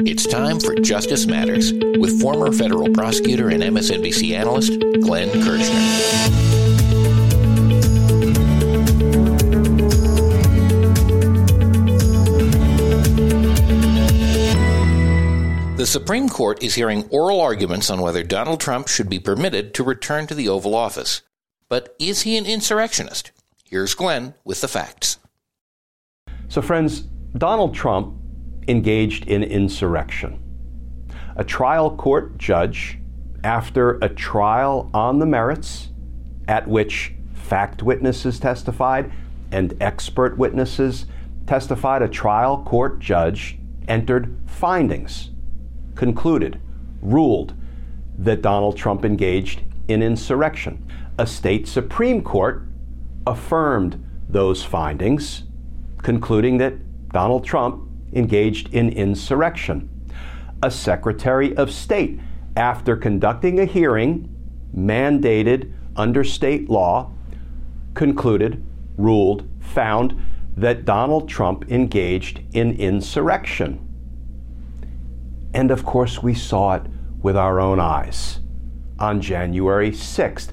It's time for Justice Matters with former federal prosecutor and MSNBC analyst Glenn Kirschner. The Supreme Court is hearing oral arguments on whether Donald Trump should be permitted to return to the Oval Office. But is he an insurrectionist? Here's Glenn with the facts. So, friends, Donald Trump engaged in insurrection. A trial court judge, after a trial on the merits, at which fact witnesses testified and expert witnesses testified, a trial court judge entered findings concluded, ruled that Donald Trump engaged in insurrection. A state Supreme Court affirmed those findings, concluding that Donald Trump engaged in insurrection. A Secretary of State, after conducting a hearing mandated under state law, concluded, ruled, found that Donald Trump engaged in insurrection. And of course, we saw it with our own eyes. On January 6th,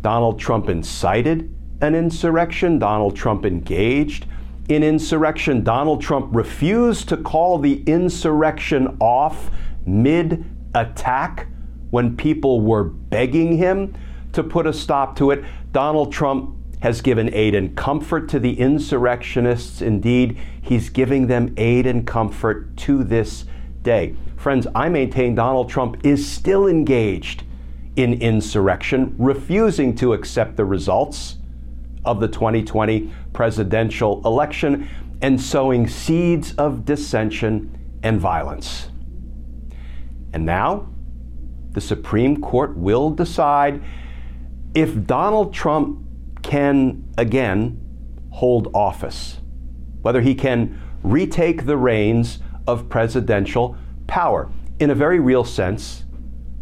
Donald Trump incited an insurrection, Donald Trump engaged in insurrection. Donald Trump refused to call the insurrection off mid attack when people were begging him to put a stop to it. Donald Trump has given aid and comfort to the insurrectionists. Indeed, he's giving them aid and comfort to this day. Friends, I maintain Donald Trump is still engaged in insurrection, refusing to accept the results of the 2020 presidential election and sowing seeds of dissension and violence. And now, the Supreme Court will decide if Donald Trump can again hold office, whether he can retake the reins of presidential power. In a very real sense,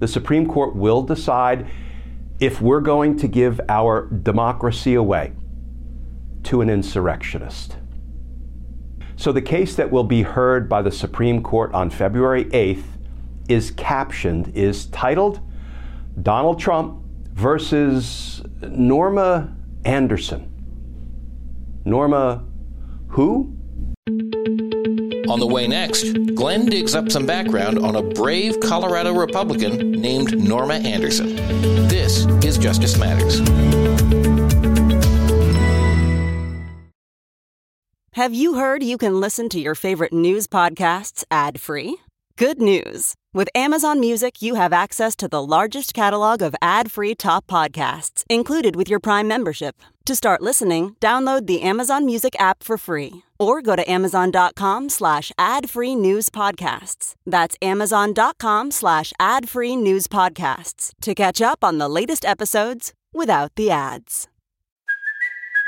the Supreme Court will decide if we're going to give our democracy away to an insurrectionist. So the case that will be heard by the Supreme Court on February 8th is captioned, is titled Donald Trump versus Norma Anderson. Norma who? On the way next, Glenn digs up some background on a brave Colorado Republican named Norma Anderson. This is Justice Matters. Have you heard you can listen to your favorite news podcasts ad free? Good news! With Amazon Music, you have access to the largest catalog of ad free top podcasts included with your Prime membership. To start listening, download the Amazon Music app for free or go to amazon.com slash ad free news podcasts. That's amazon.com slash ad free news podcasts to catch up on the latest episodes without the ads.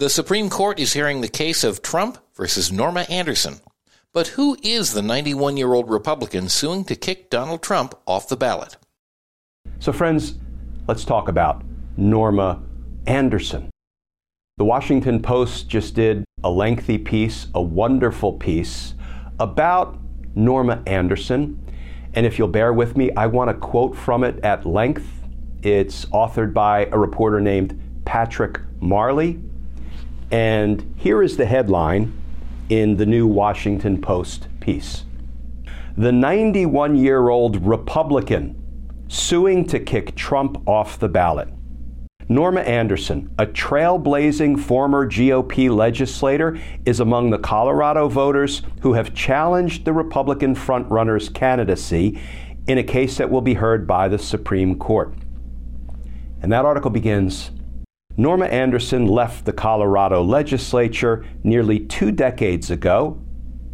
The Supreme Court is hearing the case of Trump versus Norma Anderson. But who is the 91 year old Republican suing to kick Donald Trump off the ballot? So, friends, let's talk about Norma Anderson. The Washington Post just did a lengthy piece, a wonderful piece about Norma Anderson. And if you'll bear with me, I want to quote from it at length. It's authored by a reporter named Patrick Marley. And here is the headline in the new Washington Post piece. The 91 year old Republican suing to kick Trump off the ballot. Norma Anderson, a trailblazing former GOP legislator, is among the Colorado voters who have challenged the Republican frontrunner's candidacy in a case that will be heard by the Supreme Court. And that article begins Norma Anderson left the Colorado legislature nearly two decades ago,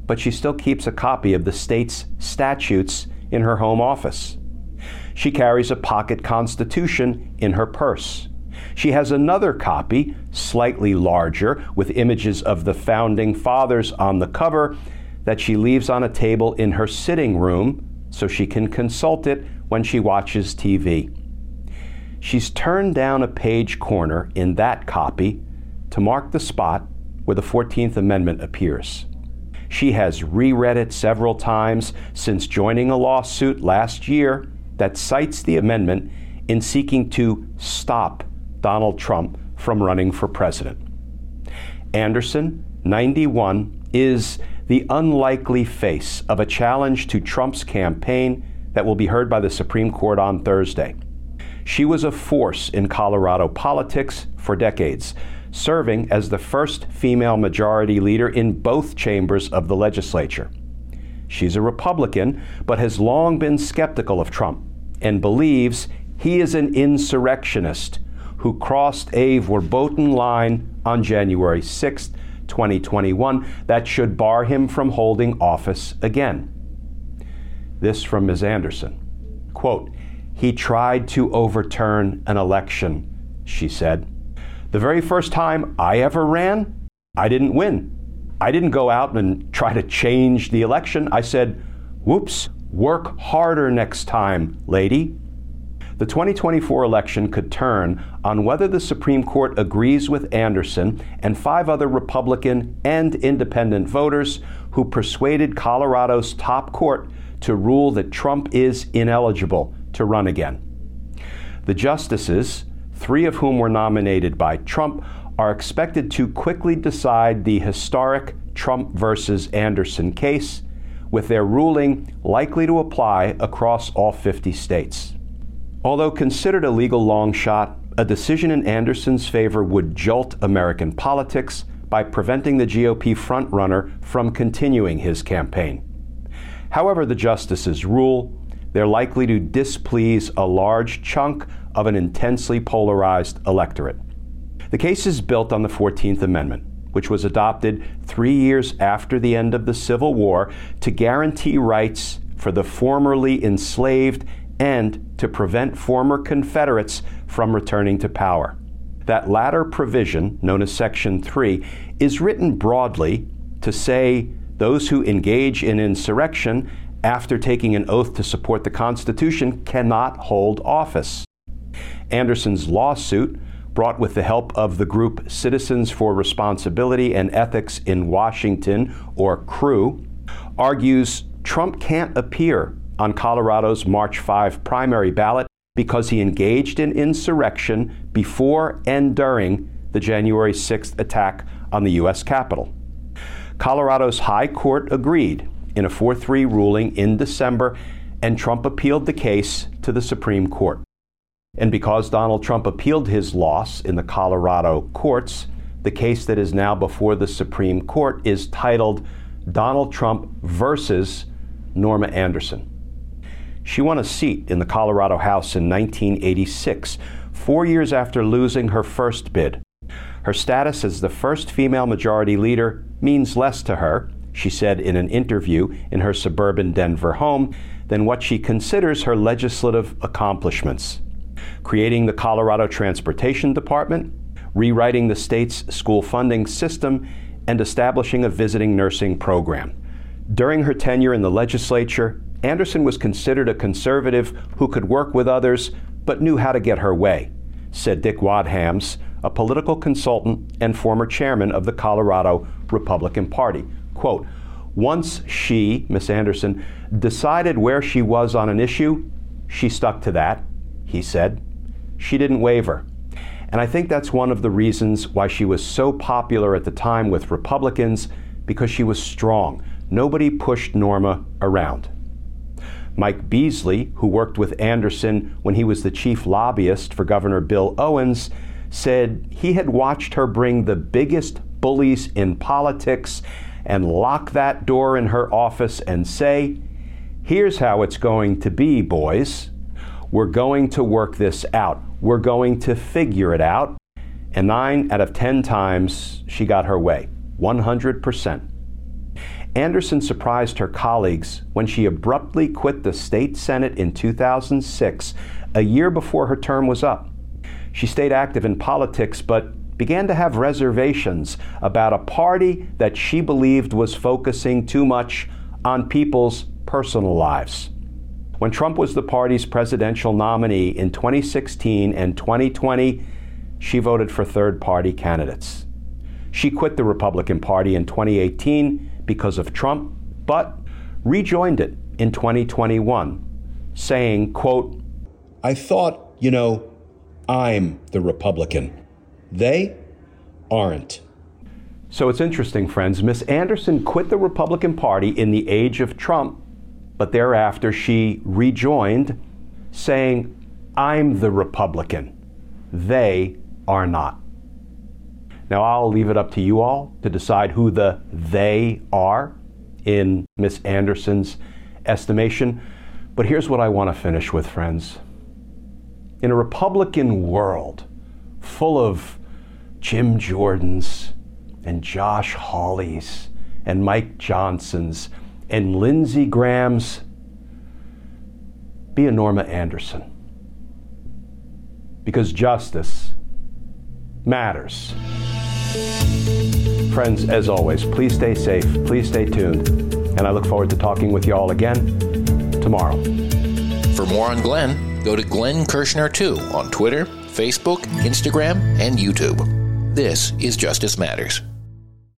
but she still keeps a copy of the state's statutes in her home office. She carries a pocket constitution in her purse. She has another copy, slightly larger, with images of the founding fathers on the cover, that she leaves on a table in her sitting room so she can consult it when she watches TV. She's turned down a page corner in that copy to mark the spot where the 14th Amendment appears. She has reread it several times since joining a lawsuit last year that cites the amendment in seeking to stop Donald Trump from running for president. Anderson, 91, is the unlikely face of a challenge to Trump's campaign that will be heard by the Supreme Court on Thursday. She was a force in Colorado politics for decades, serving as the first female majority leader in both chambers of the legislature. She's a Republican, but has long been skeptical of Trump and believes he is an insurrectionist who crossed a verboten line on January 6, 2021, that should bar him from holding office again. This from Ms. Anderson. Quote, he tried to overturn an election, she said. The very first time I ever ran, I didn't win. I didn't go out and try to change the election. I said, whoops, work harder next time, lady. The 2024 election could turn on whether the Supreme Court agrees with Anderson and five other Republican and independent voters who persuaded Colorado's top court to rule that Trump is ineligible to run again. The justices, three of whom were nominated by Trump, are expected to quickly decide the historic Trump versus Anderson case, with their ruling likely to apply across all 50 states. Although considered a legal long shot, a decision in Anderson's favor would jolt American politics by preventing the GOP frontrunner from continuing his campaign. However, the justices rule, they're likely to displease a large chunk of an intensely polarized electorate. The case is built on the 14th Amendment, which was adopted three years after the end of the Civil War to guarantee rights for the formerly enslaved and to prevent former Confederates from returning to power. That latter provision, known as Section 3, is written broadly to say those who engage in insurrection after taking an oath to support the Constitution cannot hold office. Anderson's lawsuit, brought with the help of the group Citizens for Responsibility and Ethics in Washington, or CREW, argues Trump can't appear on Colorado's March 5 primary ballot because he engaged in insurrection before and during the January 6th attack on the U.S. Capitol. Colorado's High Court agreed in a 4 3 ruling in December, and Trump appealed the case to the Supreme Court. And because Donald Trump appealed his loss in the Colorado courts, the case that is now before the Supreme Court is titled Donald Trump versus Norma Anderson. She won a seat in the Colorado House in 1986, four years after losing her first bid. Her status as the first female majority leader means less to her, she said in an interview in her suburban Denver home, than what she considers her legislative accomplishments. Creating the Colorado Transportation Department, rewriting the state's school funding system, and establishing a visiting nursing program. During her tenure in the legislature, Anderson was considered a conservative who could work with others but knew how to get her way, said Dick Wadhams, a political consultant and former chairman of the Colorado Republican Party. Quote, once she, Miss Anderson, decided where she was on an issue, she stuck to that, he said. She didn't waver. And I think that's one of the reasons why she was so popular at the time with Republicans because she was strong. Nobody pushed Norma around. Mike Beasley, who worked with Anderson when he was the chief lobbyist for Governor Bill Owens, said he had watched her bring the biggest bullies in politics and lock that door in her office and say, Here's how it's going to be, boys. We're going to work this out. We're going to figure it out. And nine out of 10 times, she got her way 100%. Anderson surprised her colleagues when she abruptly quit the state Senate in 2006, a year before her term was up. She stayed active in politics, but began to have reservations about a party that she believed was focusing too much on people's personal lives. When Trump was the party's presidential nominee in 2016 and 2020, she voted for third party candidates. She quit the Republican Party in 2018 because of Trump, but rejoined it in 2021, saying, quote, I thought, you know, I'm the Republican. They aren't. So it's interesting, friends. Miss Anderson quit the Republican Party in the age of Trump, but thereafter she rejoined, saying, I'm the Republican. They are not. Now, I'll leave it up to you all to decide who the they are in Miss Anderson's estimation. But here's what I want to finish with, friends. In a Republican world full of Jim Jordans and Josh Hawleys and Mike Johnsons and Lindsey Graham's, be a Norma Anderson. Because justice matters. Friends, as always, please stay safe, please stay tuned, and I look forward to talking with you all again tomorrow. For more on Glenn, go to Glenn Kirschner2 on Twitter, Facebook, Instagram, and YouTube. This is Justice Matters.